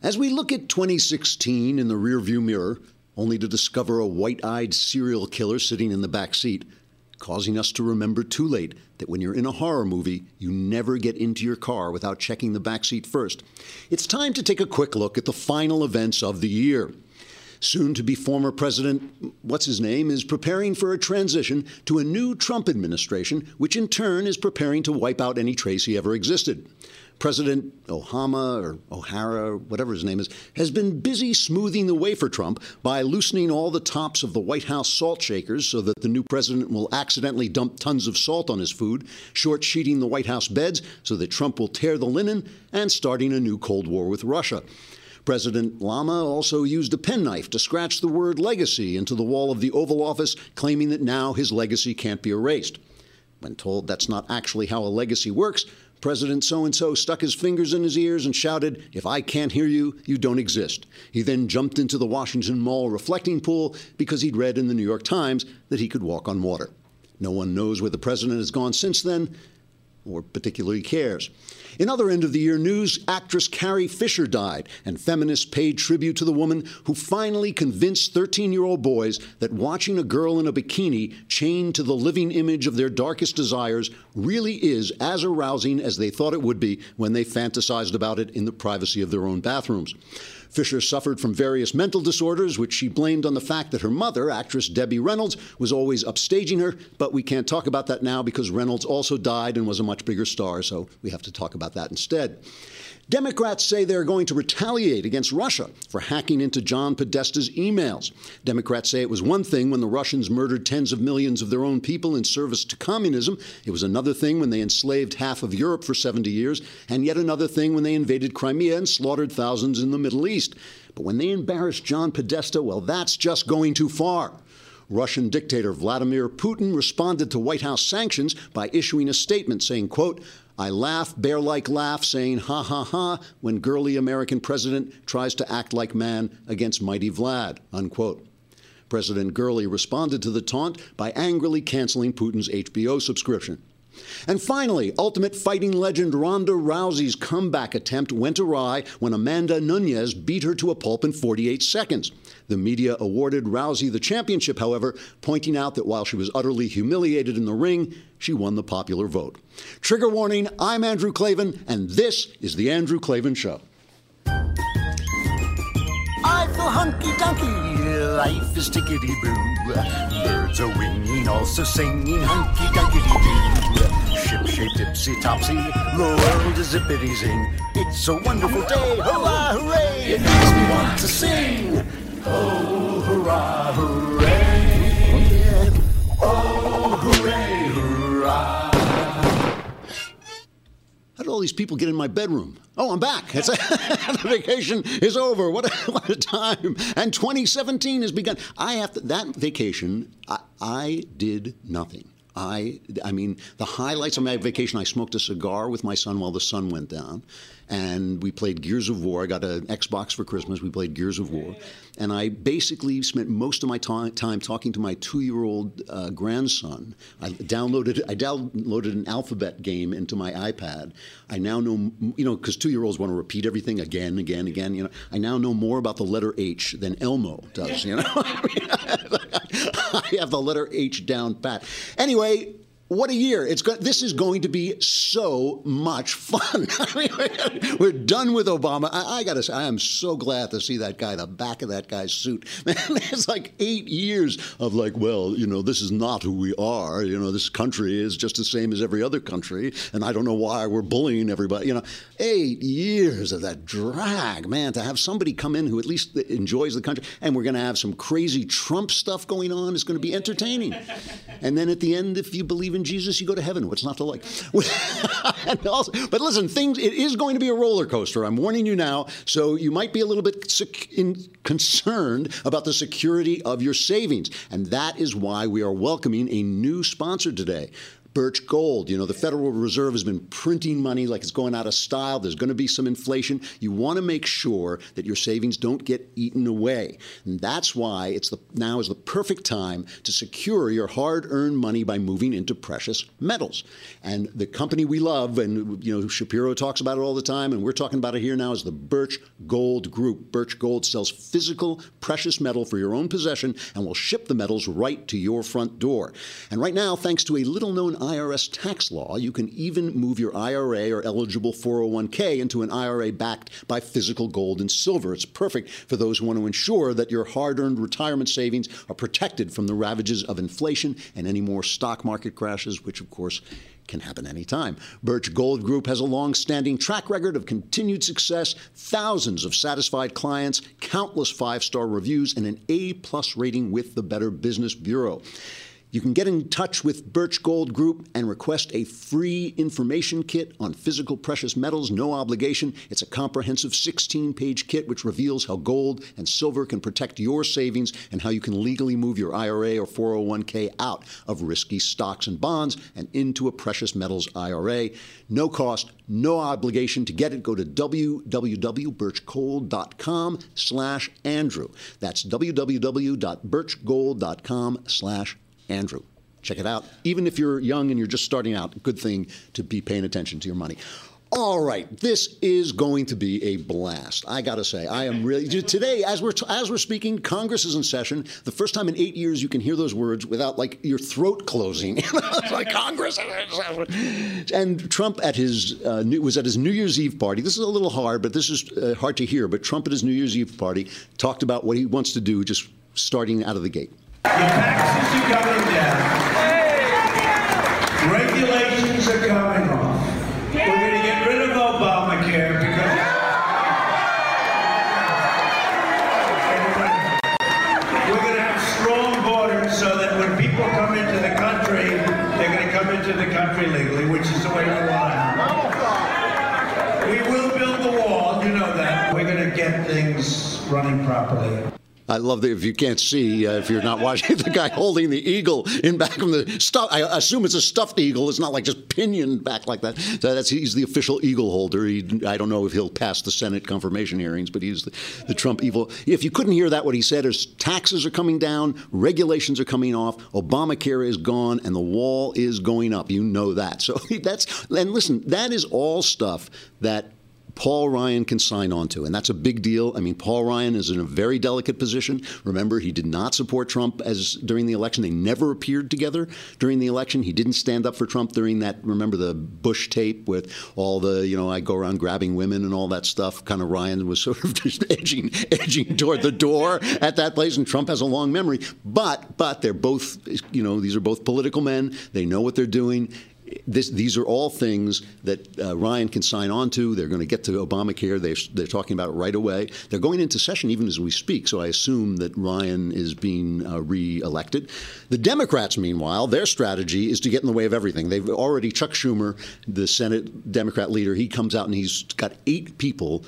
As we look at 2016 in the rearview mirror, only to discover a white eyed serial killer sitting in the back seat, causing us to remember too late that when you're in a horror movie, you never get into your car without checking the back seat first. It's time to take a quick look at the final events of the year. Soon to be former President, what's his name, is preparing for a transition to a new Trump administration, which in turn is preparing to wipe out any trace he ever existed. President Ohama or O'Hara, whatever his name is, has been busy smoothing the way for Trump by loosening all the tops of the White House salt shakers so that the new president will accidentally dump tons of salt on his food, short sheeting the White House beds so that Trump will tear the linen, and starting a new Cold War with Russia. President Lama also used a penknife to scratch the word legacy into the wall of the Oval Office, claiming that now his legacy can't be erased. When told that's not actually how a legacy works, President so and so stuck his fingers in his ears and shouted, If I can't hear you, you don't exist. He then jumped into the Washington Mall reflecting pool because he'd read in the New York Times that he could walk on water. No one knows where the president has gone since then, or particularly cares. In other end of the year news, actress Carrie Fisher died, and feminists paid tribute to the woman who finally convinced 13 year old boys that watching a girl in a bikini chained to the living image of their darkest desires really is as arousing as they thought it would be when they fantasized about it in the privacy of their own bathrooms. Fisher suffered from various mental disorders, which she blamed on the fact that her mother, actress Debbie Reynolds, was always upstaging her. But we can't talk about that now because Reynolds also died and was a much bigger star, so we have to talk about that instead. Democrats say they're going to retaliate against Russia for hacking into John Podesta's emails. Democrats say it was one thing when the Russians murdered tens of millions of their own people in service to communism. It was another thing when they enslaved half of Europe for 70 years, and yet another thing when they invaded Crimea and slaughtered thousands in the Middle East. But when they embarrassed John Podesta, well, that's just going too far. Russian dictator Vladimir Putin responded to White House sanctions by issuing a statement saying, quote, I laugh, bear like laugh, saying ha ha ha when girly American president tries to act like man against mighty Vlad, unquote. President Gurley responded to the taunt by angrily canceling Putin's HBO subscription. And finally, Ultimate Fighting legend Ronda Rousey's comeback attempt went awry when Amanda Nunes beat her to a pulp in 48 seconds. The media awarded Rousey the championship, however, pointing out that while she was utterly humiliated in the ring, she won the popular vote. Trigger warning I'm Andrew Klavan, and this is The Andrew Klavan Show. I feel hunky dunky, life is tickety boo. Birds are winging, also singing hunky dunky doo. Ship shaped topsy, the world is zippity zing. It's a wonderful day, hurrah, hooray! It makes me want to sing. Oh, hurrah, hooray! Oh, hooray, hurrah! How did all these people get in my bedroom? Oh, I'm back. It's the vacation is over. What a, what a time! And 2017 has begun. I have to, that vacation. I, I did nothing. I, I mean, the highlights of my vacation. I smoked a cigar with my son while the sun went down, and we played Gears of War. I got an Xbox for Christmas. We played Gears of War, and I basically spent most of my time, time talking to my two-year-old uh, grandson. I downloaded I downloaded an alphabet game into my iPad. I now know, you know, because two-year-olds want to repeat everything again, again, again. You know, I now know more about the letter H than Elmo does. You know, I have the letter H down pat. Anyway, what a year! It's go- this is going to be so much fun. We're done with Obama. I, I got to say, I am so glad to see that guy, the back of that guy's suit. Man, it's like eight years of like, well, you know, this is not who we are. You know, this country is just the same as every other country, and I don't know why we're bullying everybody. You know, eight years of that drag, man. To have somebody come in who at least enjoys the country, and we're going to have some crazy Trump stuff going on. It's going to be entertaining. And then at the end, if you believe Jesus, you go to heaven. What's not to like? also, but listen, things. It is going to be a roller coaster. I'm warning you now. So you might be a little bit sec- in, concerned about the security of your savings, and that is why we are welcoming a new sponsor today. Birch Gold. You know, the Federal Reserve has been printing money like it's going out of style. There's going to be some inflation. You want to make sure that your savings don't get eaten away. And that's why it's the now is the perfect time to secure your hard-earned money by moving into precious metals. And the company we love and you know Shapiro talks about it all the time and we're talking about it here now is the Birch Gold Group. Birch Gold sells physical precious metal for your own possession and will ship the metals right to your front door. And right now, thanks to a little-known IRS tax law, you can even move your IRA or eligible 401k into an IRA backed by physical gold and silver. It's perfect for those who want to ensure that your hard earned retirement savings are protected from the ravages of inflation and any more stock market crashes, which, of course, can happen anytime. Birch Gold Group has a long standing track record of continued success, thousands of satisfied clients, countless five star reviews, and an A plus rating with the Better Business Bureau. You can get in touch with Birch Gold Group and request a free information kit on physical precious metals, no obligation. It's a comprehensive 16 page kit which reveals how gold and silver can protect your savings and how you can legally move your IRA or 401k out of risky stocks and bonds and into a precious metals IRA. No cost, no obligation. To get it, go to www.birchgold.com slash Andrew. That's www.birchgold.com slash Andrew. Check it out. Even if you're young and you're just starting out, good thing to be paying attention to your money. All right, this is going to be a blast. I got to say, I am really today as we're as we're speaking. Congress is in session. The first time in eight years you can hear those words without like your throat closing. like Congress. And Trump at his uh, was at his New Year's Eve party. This is a little hard, but this is uh, hard to hear. But Trump at his New Year's Eve party talked about what he wants to do, just starting out of the gate. The taxes are coming down. Regulations are coming off. We're going to get rid of Obamacare because. We're going to have strong borders so that when people come into the country, they're going to come into the country legally, which is the way we want it. We will build the wall, you know that. We're going to get things running properly. I love that if you can't see, uh, if you're not watching, the guy holding the eagle in back of the stuff. I assume it's a stuffed eagle. It's not like just pinioned back like that. So that's he's the official eagle holder. He, I don't know if he'll pass the Senate confirmation hearings, but he's the, the Trump evil. If you couldn't hear that, what he said is taxes are coming down, regulations are coming off, Obamacare is gone, and the wall is going up. You know that. So that's and listen, that is all stuff that Paul Ryan can sign on to. And that's a big deal. I mean, Paul Ryan is in a very delicate position. Remember, he did not support Trump as during the election. They never appeared together during the election. He didn't stand up for Trump during that, remember the Bush tape with all the, you know, I go around grabbing women and all that stuff. Kind of Ryan was sort of just edging, edging toward the door at that place. And Trump has a long memory. But, but they're both, you know, these are both political men. They know what they're doing this, these are all things that uh, Ryan can sign on to. They're going to get to Obamacare. They're, they're talking about it right away. They're going into session even as we speak, so I assume that Ryan is being uh, reelected. The Democrats, meanwhile, their strategy is to get in the way of everything. They've already, Chuck Schumer, the Senate Democrat leader, he comes out and he's got eight people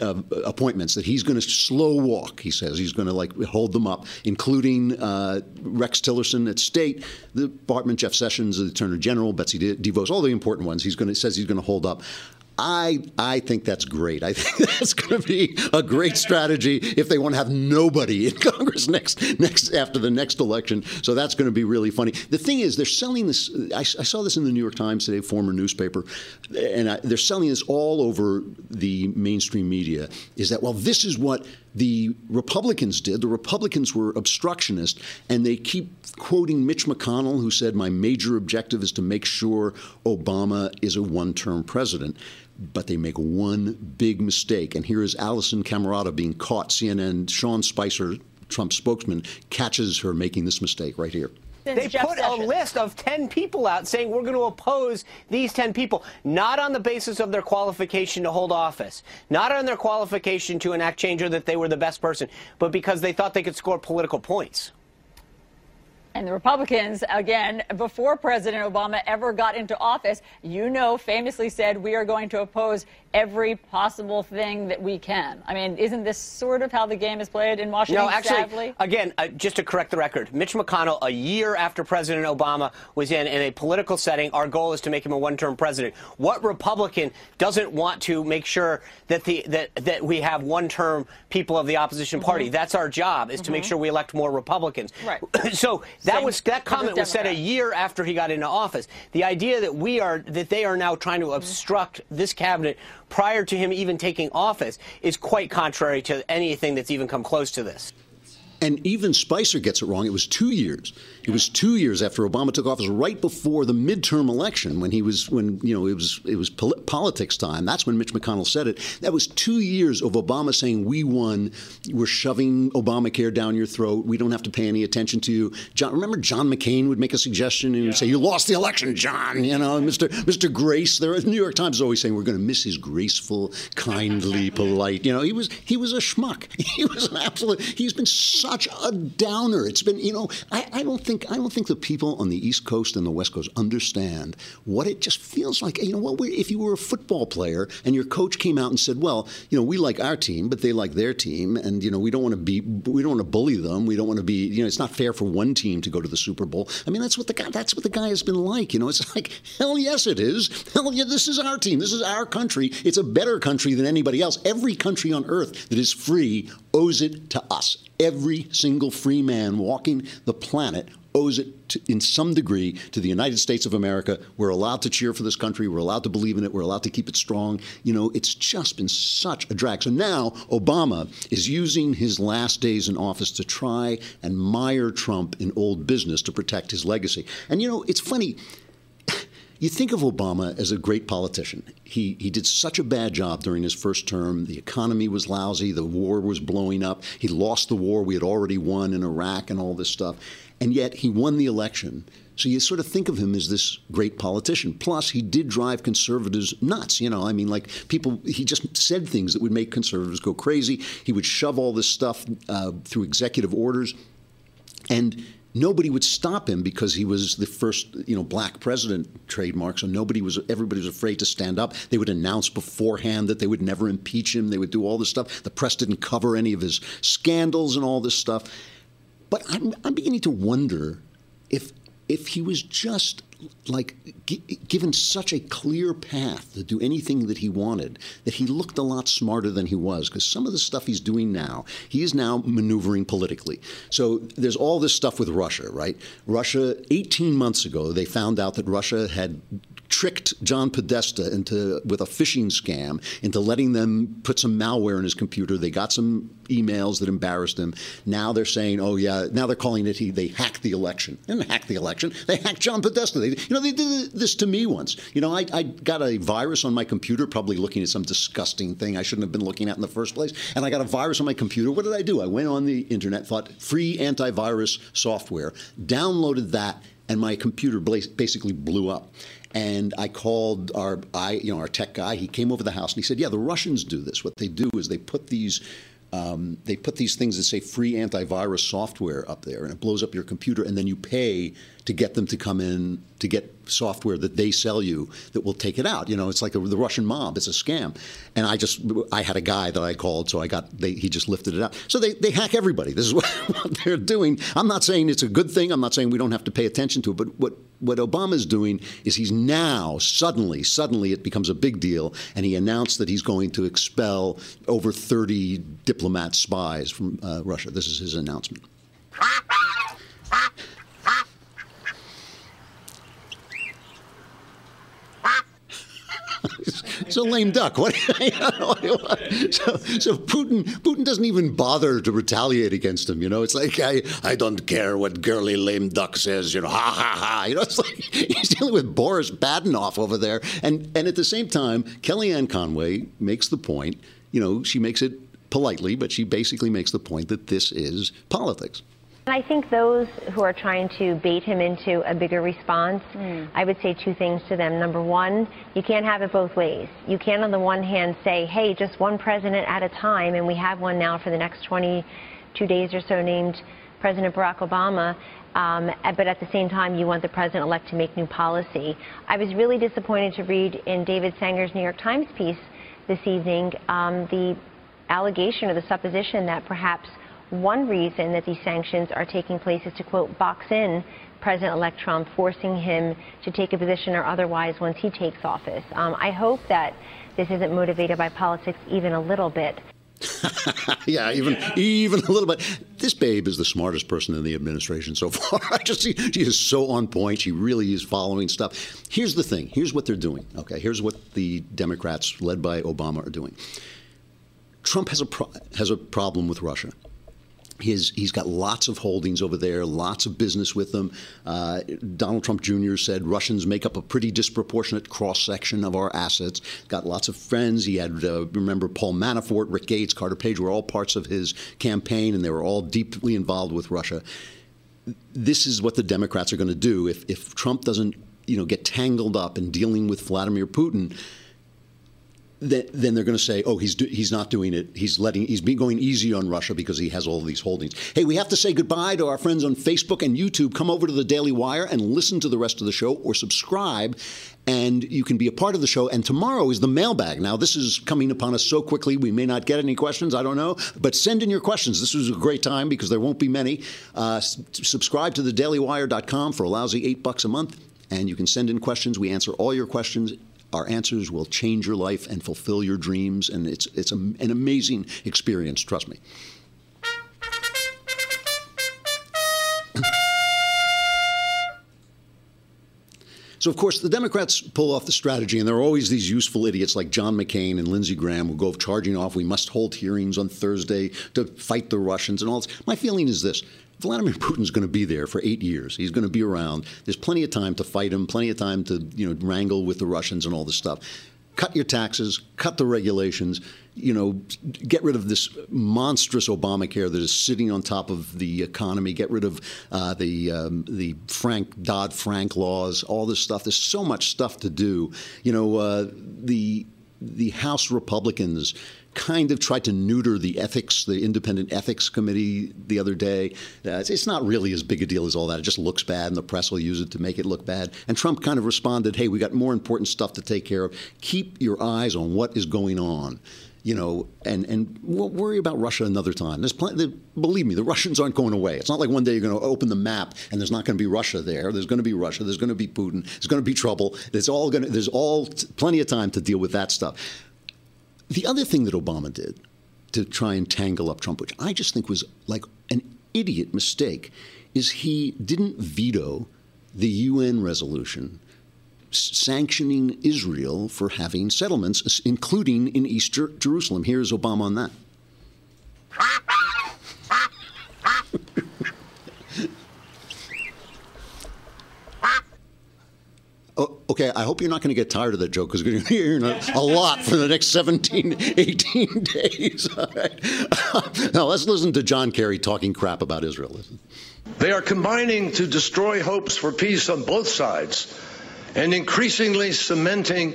uh, appointments that he's going to slow walk. He says he's going to like hold them up, including uh, Rex Tillerson at State, the Department, Jeff Sessions, the Attorney General, Betsy DeVos, all the important ones. He's going to says he's going to hold up. I I think that's great. I think that's going to be a great strategy if they want to have nobody in Congress next next after the next election. So that's going to be really funny. The thing is, they're selling this. I, I saw this in the New York Times today, former newspaper, and I, they're selling this all over the mainstream media. Is that well? This is what the Republicans did. The Republicans were obstructionist, and they keep quoting Mitch McConnell, who said, My major objective is to make sure Obama is a one term president. But they make one big mistake. And here is Alisyn Camerota being caught. CNN, Sean Spicer, Trump spokesman, catches her making this mistake right here. They Jeff put Sessions. a list of 10 people out saying we're going to oppose these 10 people, not on the basis of their qualification to hold office, not on their qualification to enact change or that they were the best person, but because they thought they could score political points. And the Republicans, again, before President Obama ever got into office, you know, famously said, we are going to oppose every possible thing that we can. I mean, isn't this sort of how the game is played in Washington? No, actually, sadly? again, uh, just to correct the record, Mitch McConnell, a year after President Obama was in in a political setting, our goal is to make him a one-term president. What Republican doesn't want to make sure that the that that we have one-term people of the opposition party? Mm-hmm. That's our job is to make sure we elect more Republicans. Right. so that Same was that comment was said a year after he got into office. The idea that we are that they are now trying to obstruct this cabinet prior to him even taking office is quite contrary to anything that's even come close to this. And even Spicer gets it wrong. It was two years. It was two years after Obama took office, right before the midterm election, when he was when you know it was it was pol- politics time. That's when Mitch McConnell said it. That was two years of Obama saying, "We won. We're shoving Obamacare down your throat. We don't have to pay any attention to you." John, remember John McCain would make a suggestion and would say, "You lost the election, John." You know, Mr. Mr. Grace. There, the New York Times is always saying, "We're going to miss his graceful, kindly, polite." You know, he was he was a schmuck. He was an absolute. He's been such a downer. It's been, you know, I, I don't think I don't think the people on the East Coast and the West Coast understand what it just feels like. You know, what if you were a football player and your coach came out and said, "Well, you know, we like our team, but they like their team, and you know, we don't want to be, we don't want to bully them. We don't want to be, you know, it's not fair for one team to go to the Super Bowl." I mean, that's what the guy, that's what the guy has been like. You know, it's like, hell yes, it is. Hell yeah, this is our team. This is our country. It's a better country than anybody else. Every country on earth that is free owes it to us. Every single free man walking the planet owes it to, in some degree to the United States of America. We're allowed to cheer for this country. We're allowed to believe in it. We're allowed to keep it strong. You know, it's just been such a drag. So now Obama is using his last days in office to try and mire Trump in old business to protect his legacy. And you know, it's funny. You think of Obama as a great politician. He, he did such a bad job during his first term. The economy was lousy. The war was blowing up. He lost the war we had already won in Iraq and all this stuff. And yet he won the election. So you sort of think of him as this great politician. Plus, he did drive conservatives nuts. You know, I mean, like people, he just said things that would make conservatives go crazy. He would shove all this stuff uh, through executive orders. And nobody would stop him because he was the first, you know, black president trademark. So nobody was, everybody was afraid to stand up. They would announce beforehand that they would never impeach him. They would do all this stuff. The press didn't cover any of his scandals and all this stuff. But I'm, I'm beginning to wonder if if he was just like gi- given such a clear path to do anything that he wanted that he looked a lot smarter than he was because some of the stuff he's doing now he is now maneuvering politically. So there's all this stuff with russia right? Russia 18 months ago they found out that russia had tricked John Podesta into with a phishing scam into letting them put some malware in his computer. They got some emails that embarrassed him. Now they're saying, "Oh yeah," now they're calling it he they hacked the election. They didn't hack the election. They hacked John Podesta. They, you know, they did this to me once. You know, I, I got a virus on my computer, probably looking at some disgusting thing I shouldn't have been looking at in the first place, and I got a virus on my computer. What did I do? I went on the internet, thought free antivirus software, downloaded that, and my computer basically blew up. And I called our, I, you know, our tech guy. He came over the house and he said, "Yeah, the Russians do this. What they do is they put these." Um, they put these things that say free antivirus software up there, and it blows up your computer, and then you pay to get them to come in to get software that they sell you that will take it out. You know, it's like a, the Russian mob. It's a scam. And I just, I had a guy that I called, so I got, they, he just lifted it out. So they, they hack everybody. This is what, what they're doing. I'm not saying it's a good thing. I'm not saying we don't have to pay attention to it. But what, what Obama's doing is he's now suddenly, suddenly it becomes a big deal, and he announced that he's going to expel over 30 diplomat spies from uh, Russia. This is his announcement. It's a lame duck. What? so, so Putin, Putin doesn't even bother to retaliate against him. You know, it's like I, I don't care what girly lame duck says. You know, ha ha ha. You know, it's like he's dealing with Boris Badenov over there, and and at the same time, Kellyanne Conway makes the point. You know, she makes it politely, but she basically makes the point that this is politics. And I think those who are trying to bait him into a bigger response, I would say two things to them. Number one, you can't have it both ways. You can't, on the one hand, say, hey, just one president at a time, and we have one now for the next 22 days or so named President Barack Obama. Um, but at the same time, you want the president elect to make new policy. I was really disappointed to read in David Sanger's New York Times piece this evening um, the allegation or the supposition that perhaps one reason that these sanctions are taking place is to, quote, box in President-elect Trump, forcing him to take a position or otherwise once he takes office. Um, I hope that this isn't motivated by politics even a little bit. yeah, even even a little bit. This babe is the smartest person in the administration so far. I just see she is so on point. She really is following stuff. Here's the thing. Here's what they're doing. Okay, here's what the Democrats, led by Obama, are doing. Trump has a pro- has a problem with Russia. His, he's got lots of holdings over there, lots of business with them. Uh, Donald Trump Jr. said Russians make up a pretty disproportionate cross section of our assets. Got lots of friends. He had, uh, remember, Paul Manafort, Rick Gates, Carter Page were all parts of his campaign, and they were all deeply involved with Russia. This is what the Democrats are going to do if, if Trump doesn't you know, get tangled up in dealing with Vladimir Putin then, then they're going to say, "Oh, he's do, he's not doing it. He's letting he's been going easy on Russia because he has all these holdings." Hey, we have to say goodbye to our friends on Facebook and YouTube. Come over to the Daily Wire and listen to the rest of the show, or subscribe, and you can be a part of the show. And tomorrow is the mailbag. Now, this is coming upon us so quickly, we may not get any questions. I don't know, but send in your questions. This was a great time because there won't be many. Uh, s- subscribe to the DailyWire.com for a lousy eight bucks a month. And you can send in questions. We answer all your questions our answers will change your life and fulfill your dreams, and it's it's a, an amazing experience. Trust me. So, of course, the Democrats pull off the strategy, and there are always these useful idiots like John McCain and Lindsey Graham who go charging off. We must hold hearings on Thursday to fight the Russians and all this. My feeling is this Vladimir Putin's going to be there for eight years. He's going to be around. There's plenty of time to fight him, plenty of time to you know wrangle with the Russians and all this stuff. Cut your taxes, cut the regulations, you know, get rid of this monstrous Obamacare that is sitting on top of the economy. Get rid of uh, the um, the Frank Dodd Frank laws, all this stuff. There's so much stuff to do. You know, uh, the the House Republicans kind of tried to neuter the ethics, the independent ethics committee the other day. Uh, it's, it's, not really as big a deal as all that. It just looks bad, and the press will use it to make it look bad. And Trump kind of responded, hey, we got more important stuff to take care of. Keep your eyes on what is going on you know, and and we'll worry about Russia another time. There's plenty, believe me, the Russians aren't going away. It's not like one day you're going to open the map and there's not going to be Russia there. There's going to be Russia. There's going to be Putin. There's going to be trouble. There's all going to, there's all t- plenty of time to deal with that stuff. The other thing that Obama did to try and tangle up Trump, which I just think was like an idiot mistake, is he didn't veto the UN resolution sanctioning Israel for having settlements, including in East Jerusalem. Here's Obama on that. Oh, okay, I hope you're not going to get tired of that joke because you're going to hear it a lot for the next 17, 18 days. All right. now let's listen to John Kerry talking crap about Israel. Listen. They are combining to destroy hopes for peace on both sides and increasingly cementing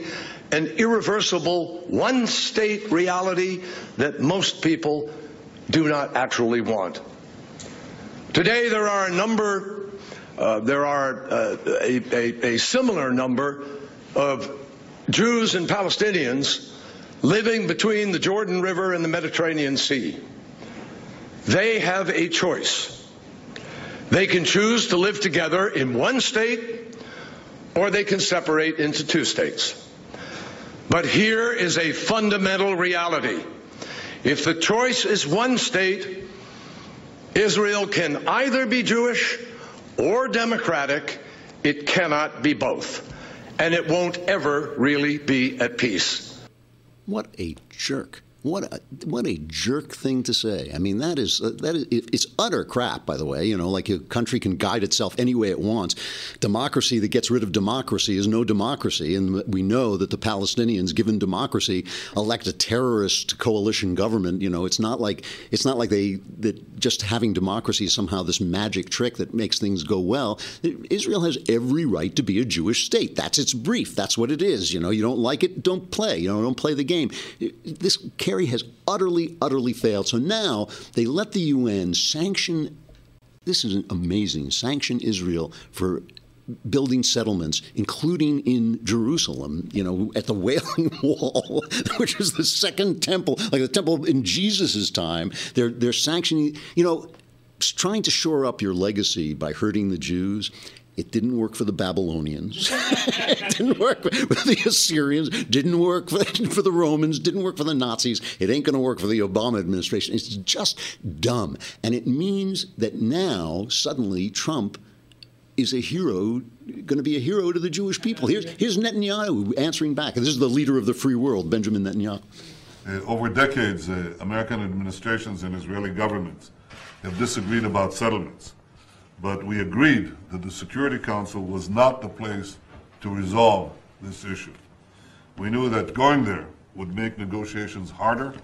an irreversible one state reality that most people do not actually want. Today, there are a number uh, there are uh, a, a, a similar number of Jews and Palestinians living between the Jordan River and the Mediterranean Sea. They have a choice. They can choose to live together in one state, or they can separate into two states. But here is a fundamental reality. If the choice is one state, Israel can either be Jewish or democratic, it cannot be both. And it won't ever really be at peace. What a jerk. What a what a jerk thing to say. I mean, that is uh, that is it's utter crap. By the way, you know, like a country can guide itself any way it wants. Democracy that gets rid of democracy is no democracy, and we know that the Palestinians, given democracy, elect a terrorist coalition government. You know, it's not like it's not like they that just having democracy is somehow this magic trick that makes things go well. Israel has every right to be a Jewish state. That's its brief. That's what it is. You know, you don't like it, don't play. You know, don't play the game. This Has utterly, utterly failed. So now they let the UN sanction This is amazing. Sanction Israel for building settlements, including in Jerusalem, you know, at the Wailing Wall, which is the second temple, like the temple in Jesus' time. They're, they're sanctioning, you know, trying to shore up your legacy by hurting the Jews. It didn't work for the Babylonians. it didn't work for the Assyrians. Didn't work for, for the Romans. Didn't work for the Nazis. It ain't going to work for the Obama administration. It's just dumb. And it means that now, suddenly, Trump is a hero, going to be a hero to the Jewish people. Here's, here's Netanyahu answering back. This is the leader of the free world, Benjamin Netanyahu. Uh, over decades, uh, American administrations and Israeli governments have disagreed about settlements, but we agreed that the Security Council was not the place to resolve this issue. We knew that going there would make negotiations harder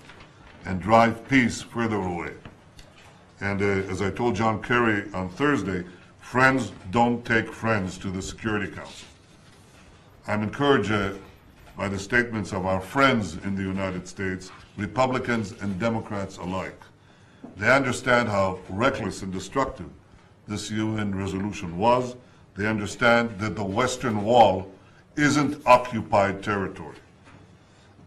and drive peace further away. And uh, as I told John Kerry on Thursday, Friends don't take friends to the Security Council. I'm encouraged uh, by the statements of our friends in the United States, Republicans and Democrats alike. They understand how reckless and destructive this UN resolution was. They understand that the Western Wall isn't occupied territory.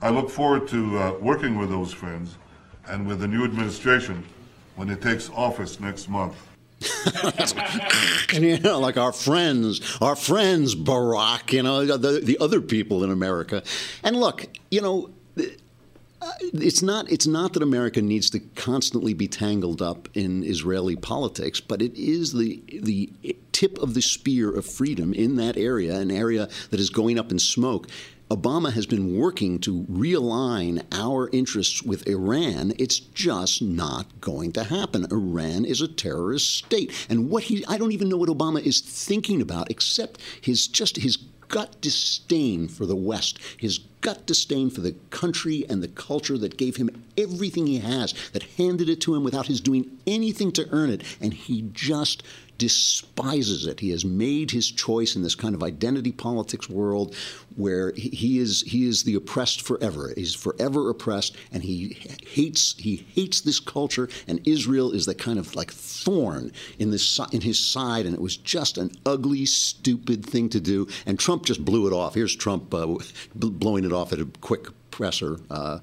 I look forward to uh, working with those friends and with the new administration when it takes office next month and, you know, like our friends, our friends, Barack, you know, the, the other people in America. And look, you know, Uh, it's not it's not that America needs to constantly be tangled up in Israeli politics, but it is the the tip of the spear of freedom in that area, an area that is going up in smoke. Obama has been working to realign our interests with Iran. It's just not going to happen. Iran is a terrorist state. And what he I don't even know what Obama is thinking about except his just his gut disdain for the West, his gut disdain for the country and the culture that gave him everything he has, that handed it to him without his doing anything to earn it, and he just despises it. He has made his choice in this kind of identity politics world where he is he is the oppressed forever. He's forever oppressed, and he hates he hates this culture. And Israel is the kind of like thorn in this in his side, and it was just an ugly, stupid thing to do. And Trump just blew it off. Here's Trump uh, blowing it off at a quick presser uh,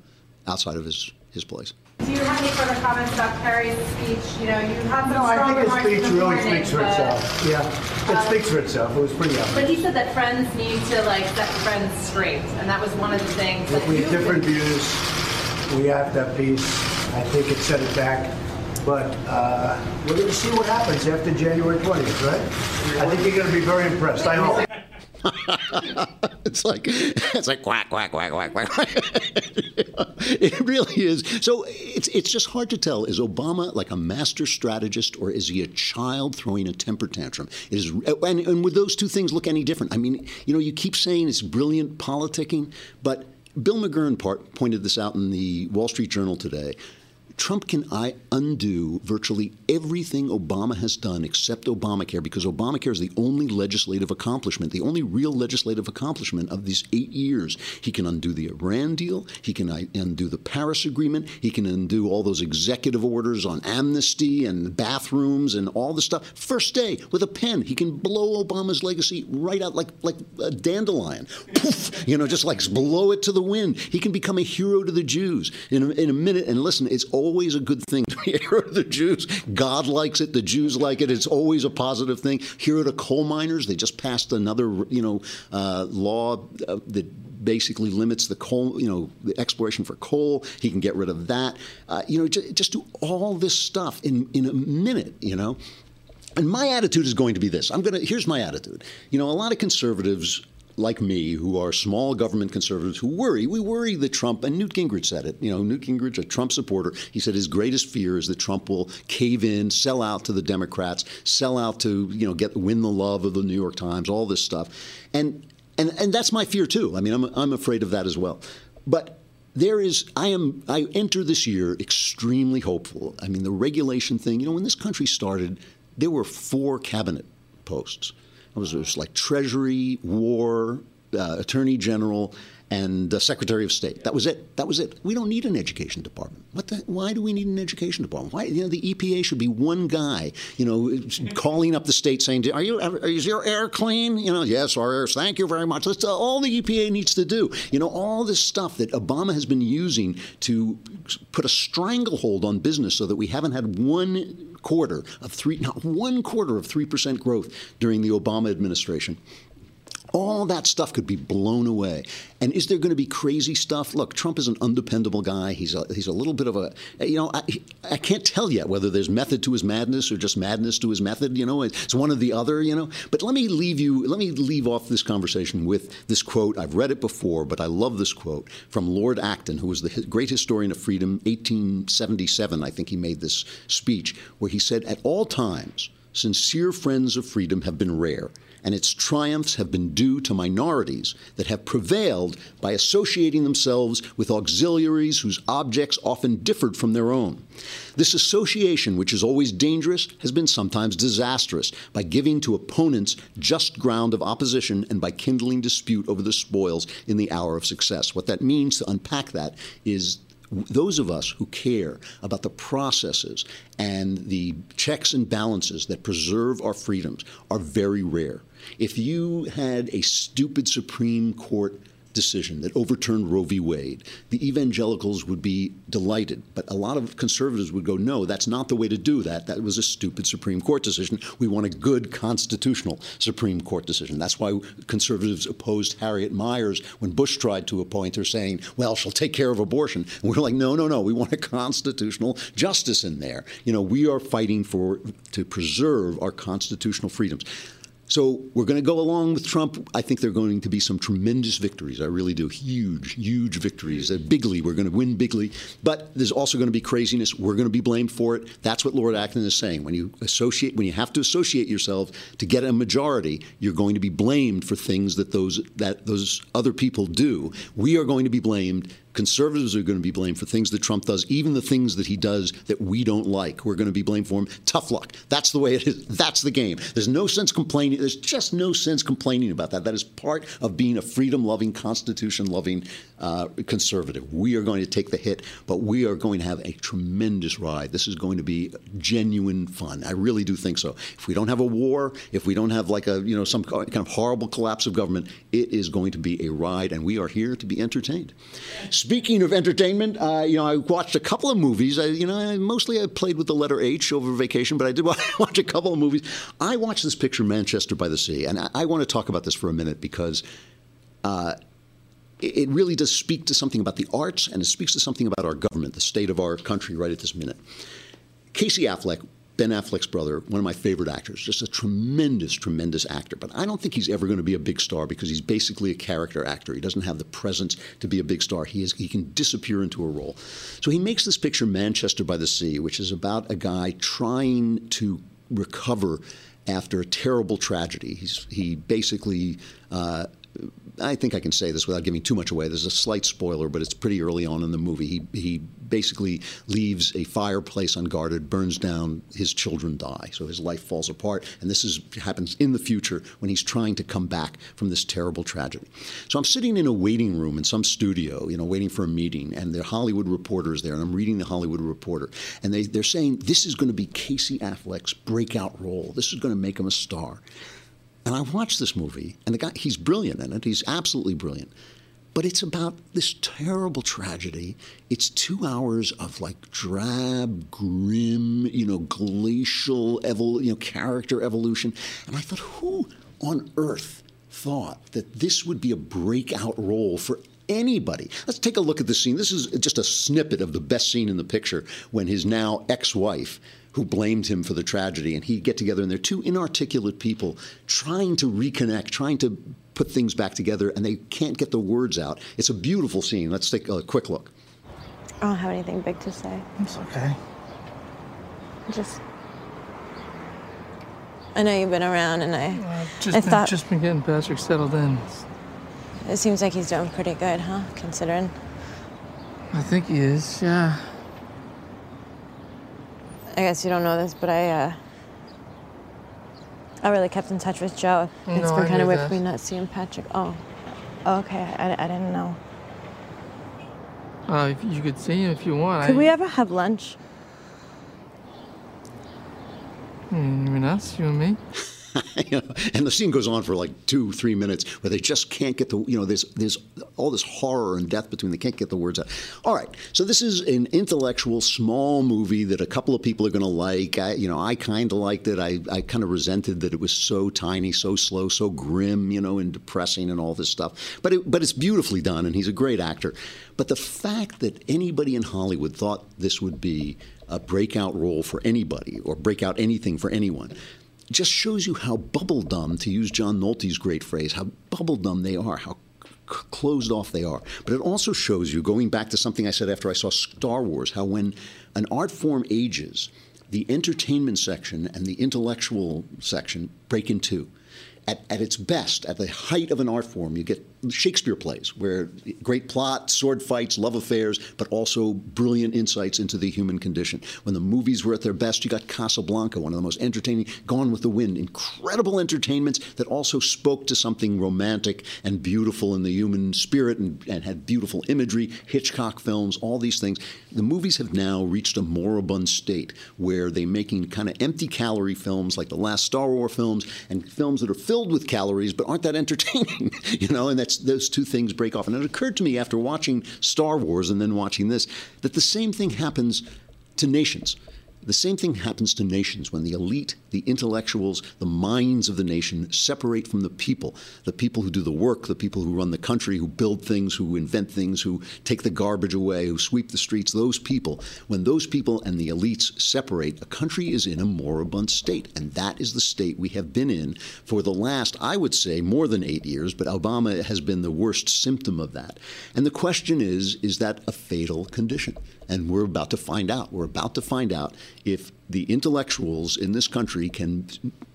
outside of his his place. Do you have any further comments about Kerry's speech? You know, you have some No, I strong think his remarks speech this really morning, speaks for but- itself. Yeah, it Um, speaks for itself. It was pretty obvious. But he said that friends need to like set friends straight, and that was one of the things Look, that we you have different views. We have that piece. I think it set it back. But uh, we're going to see what happens after January 20th, right? I think you're going to be very impressed. I hope. it's like it's like quack quack quack quack quack. it really is. So it's it's just hard to tell. Is Obama like a master strategist or is he a child throwing a temper tantrum? Is and, and would those two things look any different? I mean, you know, you keep saying it's brilliant politicking, but Bill McGurn part, pointed this out in the Wall Street Journal today. Trump can I undo virtually everything Obama has done except Obamacare because Obamacare is the only legislative accomplishment, the only real legislative accomplishment of these eight years. He can undo the Iran deal. He can undo the Paris Agreement. He can undo all those executive orders on amnesty and bathrooms and all the stuff. First day with a pen, he can blow Obama's legacy right out like like a dandelion. Poof, you know, just like blow it to the wind. He can become a hero to the Jews in a, in a minute. And listen, it's always a good thing to be hero to the Jews. God likes it. The Jews like it. It's always a positive thing. Hero the coal miners. They just passed another, you know, uh, law uh, that basically limits the coal, you know, the exploration for coal. He can get rid of that. Uh, you know, just, just do all this stuff in in a minute. You know. And my attitude is going to be this. I'm going to here's my attitude. You know, a lot of conservatives like me, who are small government conservatives, who worry. We worry that Trump, and Newt Gingrich said it. You know, Newt Gingrich, a Trump supporter, he said his greatest fear is that Trump will cave in, sell out to the Democrats, sell out to, you know, get win the love of the New York Times, all this stuff. And and and that's my fear too. I mean, I'm I'm afraid of that as well. But there is i am i enter this year extremely hopeful i mean the regulation thing you know when this country started there were four cabinet posts it was, it was like treasury war uh, attorney general and uh, Secretary of State. That was it. That was it. We don't need an education department. What the, why do we need an education department? Why you know the EPA should be one guy, you know, calling up the state saying, "Are you is your air clean?" You know, yes, our air. Thank you very much. That's all the EPA needs to do. You know, all this stuff that Obama has been using to put a stranglehold on business so that we haven't had one quarter of three, not one quarter of three percent growth during the Obama administration. All that stuff could be blown away. And is there going to be crazy stuff? Look, Trump is an undependable guy. He's a, he's a little bit of a, you know, I, I can't tell yet whether there's method to his madness or just madness to his method. You know, it's one or the other. You know, but let me leave you. Let me leave off this conversation with this quote. I've read it before, but I love this quote from Lord Acton, who was the great historian of freedom. 1877, I think he made this speech where he said, "At all times, sincere friends of freedom have been rare." And its triumphs have been due to minorities that have prevailed by associating themselves with auxiliaries whose objects often differed from their own. This association, which is always dangerous, has been sometimes disastrous by giving to opponents just ground of opposition and by kindling dispute over the spoils in the hour of success. What that means to unpack that is those of us who care about the processes and the checks and balances that preserve our freedoms are very rare. If you had a stupid Supreme Court decision that overturned Roe v. Wade, the evangelicals would be delighted. But a lot of conservatives would go, no, that's not the way to do that. That was a stupid Supreme Court decision. We want a good constitutional Supreme Court decision. That's why conservatives opposed Harriet Miers when Bush tried to appoint her, saying, well, she'll take care of abortion. And we're like, no, no, no. We want a constitutional justice in there. You know, we are fighting for to preserve our constitutional freedoms. So we're going to go along with Trump. I think there are going to be some tremendous victories. I really do. Huge, huge victories. Uh, bigly, we're going to win bigly. But there's also going to be craziness. We're going to be blamed for it. That's what Lord Acton is saying. When you associate, when you have to associate yourself to get a majority, you're going to be blamed for things that those that those other people do. We are going to be blamed Conservatives are going to be blamed for things that Trump does, even the things that he does that we don't like. We're going to be blamed for him. Tough luck. That's the way it is. That's the game. There's no sense complaining. There's just no sense complaining about that. That is part of being a freedom loving, constitution loving uh, conservative. We are going to take the hit, but we are going to have a tremendous ride. This is going to be genuine fun. I really do think so. If we don't have a war, if we don't have like a, you know, some kind of horrible collapse of government, it is going to be a ride, and we are here to be entertained. Speaking of entertainment, uh, you know, I watched a couple of movies. I, you know, I, mostly I played with the letter H over vacation, but I did watch a couple of movies. I watched this picture, Manchester by the Sea, and I, I want to talk about this for a minute because uh, it really does speak to something about the arts, and it speaks to something about our government, the state of our country right at this minute. Casey Affleck Ben Affleck's brother, one of my favorite actors, just a tremendous, tremendous actor. But I don't think he's ever going to be a big star because he's basically a character actor. He doesn't have the presence to be a big star. He is he can disappear into a role. So he makes this picture Manchester by the Sea, which is about a guy trying to recover after a terrible tragedy. He's he basically. Uh, I think I can say this without giving too much away. There's a slight spoiler, but it's pretty early on in the movie. He he basically leaves a fireplace unguarded, burns down, his children die. So his life falls apart. And this is, happens in the future when he's trying to come back from this terrible tragedy. So I'm sitting in a waiting room in some studio, you know, waiting for a meeting, and the Hollywood reporters there, and I'm reading the Hollywood Reporter, and they, they're saying this is going to be Casey Affleck's breakout role. This is going to make him a star. And I watched this movie, and the guy, he's brilliant in it. He's absolutely brilliant. But it's about this terrible tragedy. It's two hours of like drab, grim, you know, glacial, evol- you know, character evolution. And I thought, who on earth thought that this would be a breakout role for anybody. Let's take a look at the scene. This is just a snippet of the best scene in the picture when his now ex wife, who blamed him for the tragedy, and he'd get together, and they're two inarticulate people trying to reconnect, trying to put things back together, and they can't get the words out. It's a beautiful scene. Let's take a quick look. I don't have anything big to say. It's okay. Just. I know you've been around, and I. Uh, just, I been, thought just been getting Patrick settled in. it seems like he's doing pretty good, huh? Considering. I think he is, yeah. I guess you don't know this, but I. uh... I really kept in touch with Joe. It's No, been kind of weird that. for me not seeing Patrick. Oh. Okay, I, I didn't know. Uh, if you could see him if you want. Could I, we ever have lunch? Hmm, You mean us? You and me? and the scene goes on for like two, three minutes where they just can't get the, you know, there's, there's all this horror and death between, they can't get the words out. All right, so this is an intellectual, small movie that a couple of people are going to like. I, you know, I kind of liked it. I, I kind of resented that it was so tiny, so slow, so grim, you know, and depressing and all this stuff. But, it, but it's beautifully done, and he's a great actor. But the fact that anybody in Hollywood thought this would be a breakout role for anybody or breakout anything for anyone just shows you how bubblegum, to use John Nolte's great phrase, how bubblegum they are, how closed off they are. But it also shows you, going back to something I said after I saw Star Wars, how when an art form ages, the entertainment section and the intellectual section break in two. At, at its best, at the height of an art form, you get Shakespeare plays, where great plot, sword fights, love affairs, but also brilliant insights into the human condition. When the movies were at their best, you got Casablanca, one of the most entertaining, Gone with the Wind, incredible entertainments that also spoke to something romantic and beautiful in the human spirit and, and had beautiful imagery, Hitchcock films, all these things. The movies have now reached a moribund state where they're making kind of empty calorie films like the last Star Wars films and films that are filled with calories but aren't that entertaining, you know, and that's those two things break off. And it occurred to me after watching Star Wars and then watching this that the same thing happens to nations. The same thing happens to nations when the elite, the intellectuals, the minds of the nation separate from the people. The people who do the work, the people who run the country, who build things, who invent things, who take the garbage away, who sweep the streets, those people. When those people and the elites separate, a country is in a moribund state. And that is the state we have been in for the last, I would say, more than eight years, but Obama has been the worst symptom of that. And the question is is that a fatal condition? And we're about to find out. We're about to find out if the intellectuals in this country can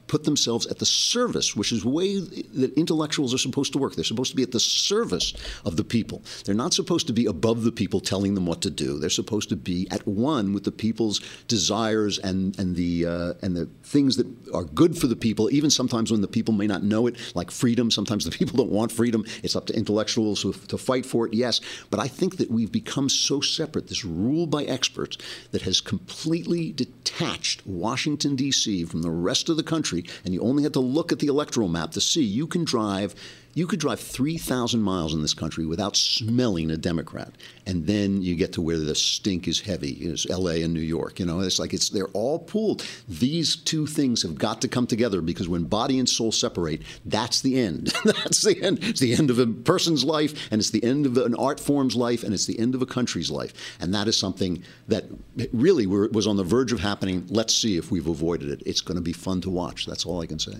put themselves at the service, which is the way that intellectuals are supposed to work. They're supposed to be at the service of the people. They're not supposed to be above the people telling them what to do. They're supposed to be at one with the people's desires and, and, the, uh, and the things that are good for the people, even sometimes when the people may not know it, like freedom. Sometimes the people don't want freedom. It's up to intellectuals to, to fight for it, yes. But I think that we've become so separate, this rule by experts, that has completely detached Washington, D.C. from the rest of the country and you only have to look at the electoral map to see. You can drive you could drive 3,000 miles in this country without smelling a Democrat. And then you get to where the stink is heavy, is LA and New York. You know, it's like it's they're all pooled. These two things have got to come together because when body and soul separate, that's the end. that's the end. It's the end of a person's life, and it's the end of an art form's life, and it's the end of a country's life. And that is something that really was on the verge of happening. Let's see if we've avoided it. It's going to be fun to watch. That's all I can say.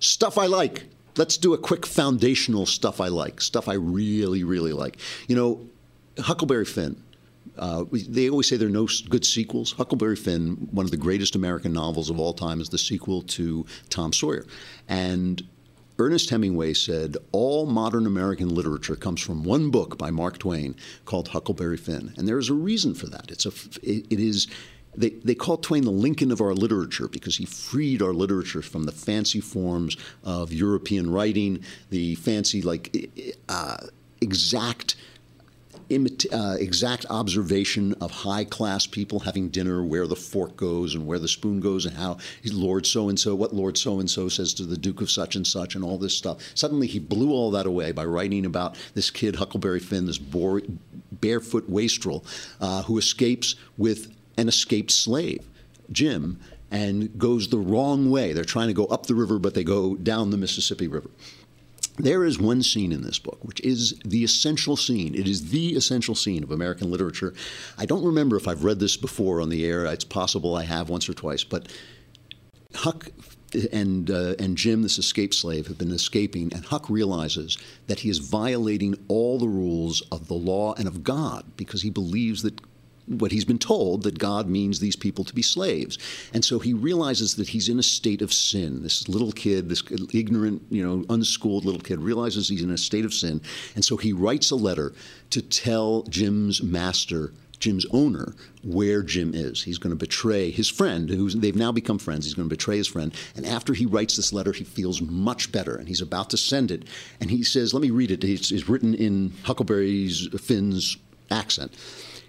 Stuff I like let's do a quick foundational stuff I like, stuff I really, really like. You know, Huckleberry Finn. Uh, they always say there are no good sequels. Huckleberry Finn, one of the greatest American novels of all time, is the sequel to Tom Sawyer. And Ernest Hemingway said all modern American literature comes from one book by Mark Twain called Huckleberry Finn, and there is a reason for that. It's a it, it is they, they call Twain the Lincoln of our literature because he freed our literature from the fancy forms of European writing, the fancy, like, uh, exact. Uh, exact observation of high class people having dinner, where the fork goes and where the spoon goes, and how Lord so and so, what Lord so and so says to the Duke of such and such, and all this stuff. Suddenly, he blew all that away by writing about this kid, Huckleberry Finn, this barefoot wastrel, uh, who escapes with an escaped slave, Jim, and goes the wrong way. They're trying to go up the river, but they go down the Mississippi River. There is one scene in this book, which is the essential scene. It is the essential scene of American literature. I don't remember if I've read this before on the air. It's possible I have once or twice, but Huck and uh, and Jim, this escaped slave, have been escaping, and Huck realizes that he is violating all the rules of the law and of God because he believes that what he's been told that God means these people to be slaves. And so he realizes that he's in a state of sin. This little kid, this ignorant, you know, unschooled little kid realizes he's in a state of sin. And so he writes a letter to tell Jim's master Jim's owner where Jim is. He's going to betray his friend, who's they've now become friends. He's going to betray his friend. And after he writes this letter, he feels much better, and he's about to send it. And he says, "Let me read it. It's, it's written in Huckleberry's Finn's accent."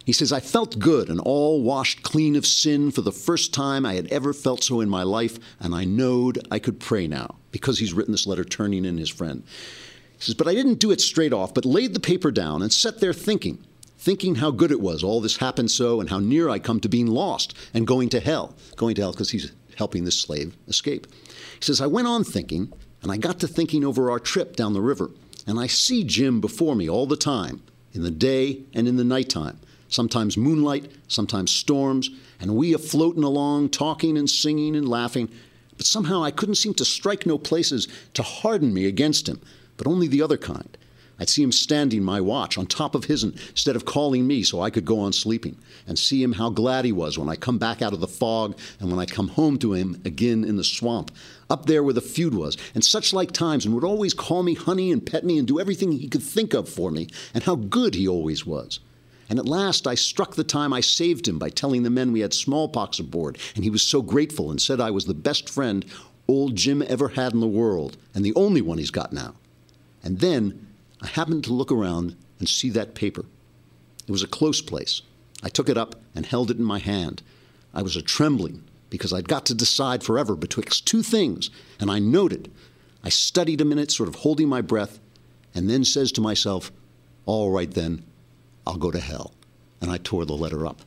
He says, I felt good and all washed clean of sin for the first time I had ever felt so in my life, and I knowed I could pray now, because he's written this letter turning in his friend. He says, But I didn't do it straight off, but laid the paper down and sat there thinking, thinking how good it was all this happened so, and how near I come to being lost and going to hell. Going to hell because he's helping this slave escape. He says, I went on thinking, and I got to thinking over our trip down the river, and I see Jim before me all the time, in the day and in the nighttime sometimes moonlight, sometimes storms, and we a floating along, talking and singing and laughing. But somehow I couldn't seem to strike no places to harden me against him, but only the other kind. I'd see him standing my watch on top of his'n instead of calling me so I could go on sleeping, and see him how glad he was when I come back out of the fog and when I come home to him again in the swamp, up there where the feud was, and such like times, and would always call me honey and pet me and do everything he could think of for me, and how good he always was. And at last I struck the time I saved him by telling the men we had smallpox aboard, and he was so grateful and said I was the best friend old Jim ever had in the world, and the only one he's got now. And then I happened to look around and see that paper. It was a close place. I took it up and held it in my hand. I was a trembling because I'd got to decide forever betwixt two things, and I noted. I studied a minute, sort of holding my breath, and then says to myself, All right then, I'll go to hell. And I tore the letter up.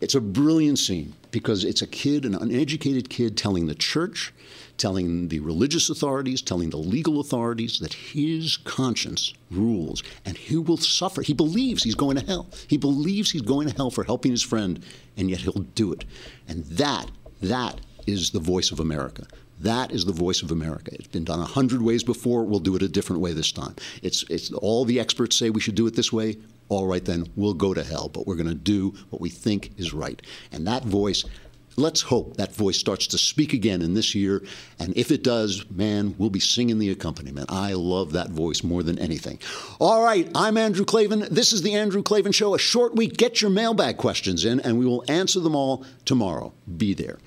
It's a brilliant scene because it's a kid, an uneducated kid, telling the church, telling the religious authorities, telling the legal authorities that his conscience rules and he will suffer. He believes he's going to hell. He believes he's going to hell for helping his friend, and yet he'll do it. And that, that is the voice of America. That is the voice of America. It's been done a hundred ways before. We'll do it a different way this time. It's, it's all the experts say we should do it this way. All right, then we'll go to hell, but we're going to do what we think is right. And that voice, let's hope that voice starts to speak again in this year. And if it does, man, we'll be singing the accompaniment. I love that voice more than anything. All right, I'm Andrew Klavan. This is the Andrew Klavan Show. A short week. Get your mailbag questions in, and we will answer them all tomorrow. Be there.